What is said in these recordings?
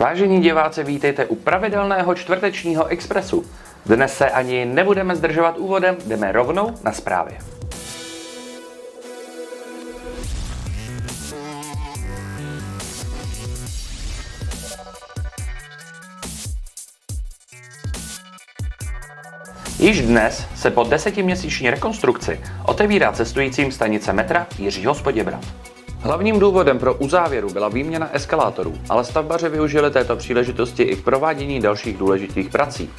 Vážení diváci, vítejte u pravidelného čtvrtečního expresu. Dnes se ani nebudeme zdržovat úvodem, jdeme rovnou na zprávy. Již dnes se po desetiměsíční rekonstrukci otevírá cestujícím stanice metra Jiřího Spoděbra. Hlavním důvodem pro uzávěru byla výměna eskalátorů, ale stavbaři využili této příležitosti i k provádění dalších důležitých prací.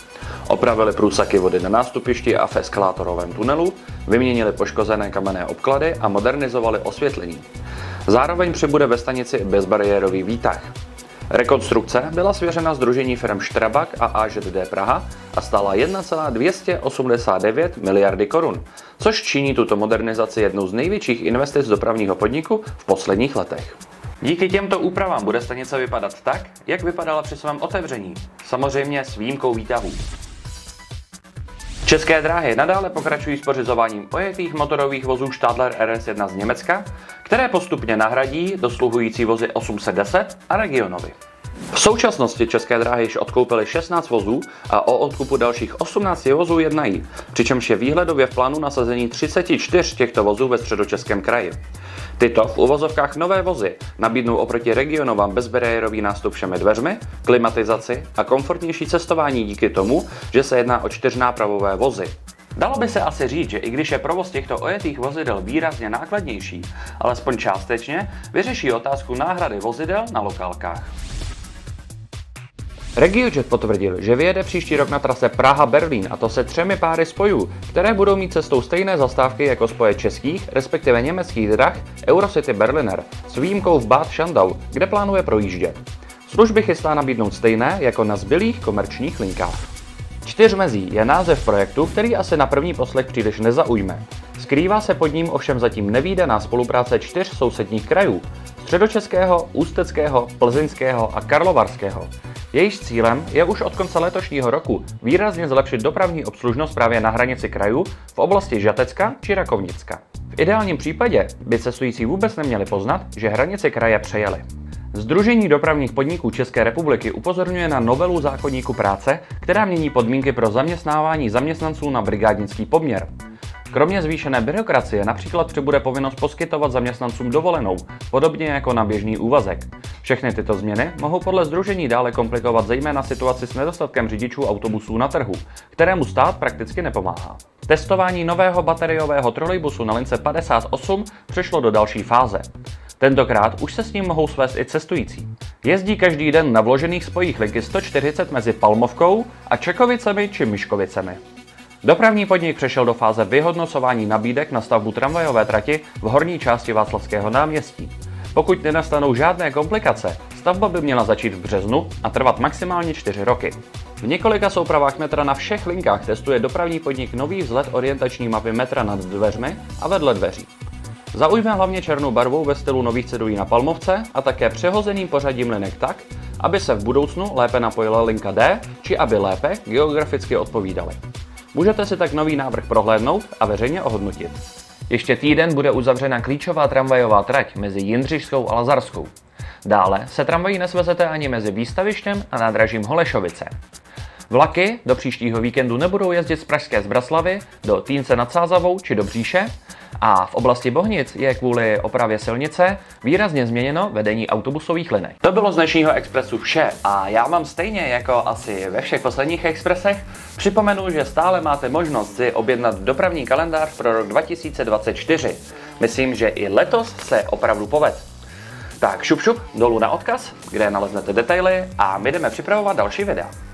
Opravili průsaky vody na nástupišti a v eskalátorovém tunelu, vyměnili poškozené kamenné obklady a modernizovali osvětlení. Zároveň přibude ve stanici bezbariérový výtah. Rekonstrukce byla svěřena Združení firm Štrabak a AŽD Praha a stála 1,289 miliardy korun, což činí tuto modernizaci jednou z největších investic dopravního podniku v posledních letech. Díky těmto úpravám bude stanice vypadat tak, jak vypadala při svém otevření, samozřejmě s výjimkou výtahů. České dráhy nadále pokračují s pořizováním ojetých motorových vozů Stadler RS1 z Německa, které postupně nahradí dosluhující vozy 810 a Regionovi. V současnosti České dráhy již odkoupily 16 vozů a o odkupu dalších 18 vozů jednají, přičemž je výhledově v plánu nasazení 34 těchto vozů ve středočeském kraji. Tyto v uvozovkách nové vozy nabídnou oproti regionovám bezbariérový nástup všemi dveřmi, klimatizaci a komfortnější cestování díky tomu, že se jedná o čtyřnápravové vozy. Dalo by se asi říct, že i když je provoz těchto ojetých vozidel výrazně nákladnější, alespoň částečně vyřeší otázku náhrady vozidel na lokálkách. RegioJet potvrdil, že vyjede příští rok na trase Praha-Berlín a to se třemi páry spojů, které budou mít cestou stejné zastávky jako spoje českých, respektive německých drah Eurocity Berliner, s výjimkou v Bad Schandau, kde plánuje projíždět. Služby chystá nabídnout stejné jako na zbylých komerčních linkách. Čtyřmezí je název projektu, který asi na první poslech příliš nezaujme. Skrývá se pod ním ovšem zatím nevýdaná spolupráce čtyř sousedních krajů, středočeského, ústeckého, plzeňského a karlovarského, Jejíž cílem je už od konce letošního roku výrazně zlepšit dopravní obslužnost právě na hranici krajů v oblasti Žatecka či Rakovnicka. V ideálním případě by cestující vůbec neměli poznat, že hranice kraje přejeli. Združení dopravních podniků České republiky upozorňuje na novelu zákonníku práce, která mění podmínky pro zaměstnávání zaměstnanců na brigádnický poměr. Kromě zvýšené byrokracie například přibude povinnost poskytovat zaměstnancům dovolenou, podobně jako na běžný úvazek. Všechny tyto změny mohou podle združení dále komplikovat zejména situaci s nedostatkem řidičů autobusů na trhu, kterému stát prakticky nepomáhá. Testování nového bateriového trolejbusu na lince 58 přešlo do další fáze. Tentokrát už se s ním mohou svést i cestující. Jezdí každý den na vložených spojích linky 140 mezi Palmovkou a Čekovicemi či Miškovicemi. Dopravní podnik přešel do fáze vyhodnocování nabídek na stavbu tramvajové trati v horní části Václavského náměstí. Pokud nenastanou žádné komplikace, stavba by měla začít v březnu a trvat maximálně 4 roky. V několika soupravách metra na všech linkách testuje dopravní podnik nový vzhled orientační mapy metra nad dveřmi a vedle dveří. Zaujme hlavně černou barvou ve stylu nových cedulí na Palmovce a také přehozeným pořadím linek tak, aby se v budoucnu lépe napojila linka D, či aby lépe geograficky odpovídaly. Můžete si tak nový návrh prohlédnout a veřejně ohodnotit. Ještě týden bude uzavřena klíčová tramvajová trať mezi Jindřišskou a Lazarskou. Dále se tramvají nesvezete ani mezi výstavištěm a nádražím Holešovice. Vlaky do příštího víkendu nebudou jezdit z Pražské Zbraslavy do Týnce nad Sázavou či do Bříše, a v oblasti Bohnic je kvůli opravě silnice výrazně změněno vedení autobusových linek. To bylo z dnešního Expressu vše a já mám stejně jako asi ve všech posledních Expresech připomenu, že stále máte možnost si objednat dopravní kalendář pro rok 2024. Myslím, že i letos se opravdu poved. Tak šup šup dolů na odkaz, kde naleznete detaily a my jdeme připravovat další videa.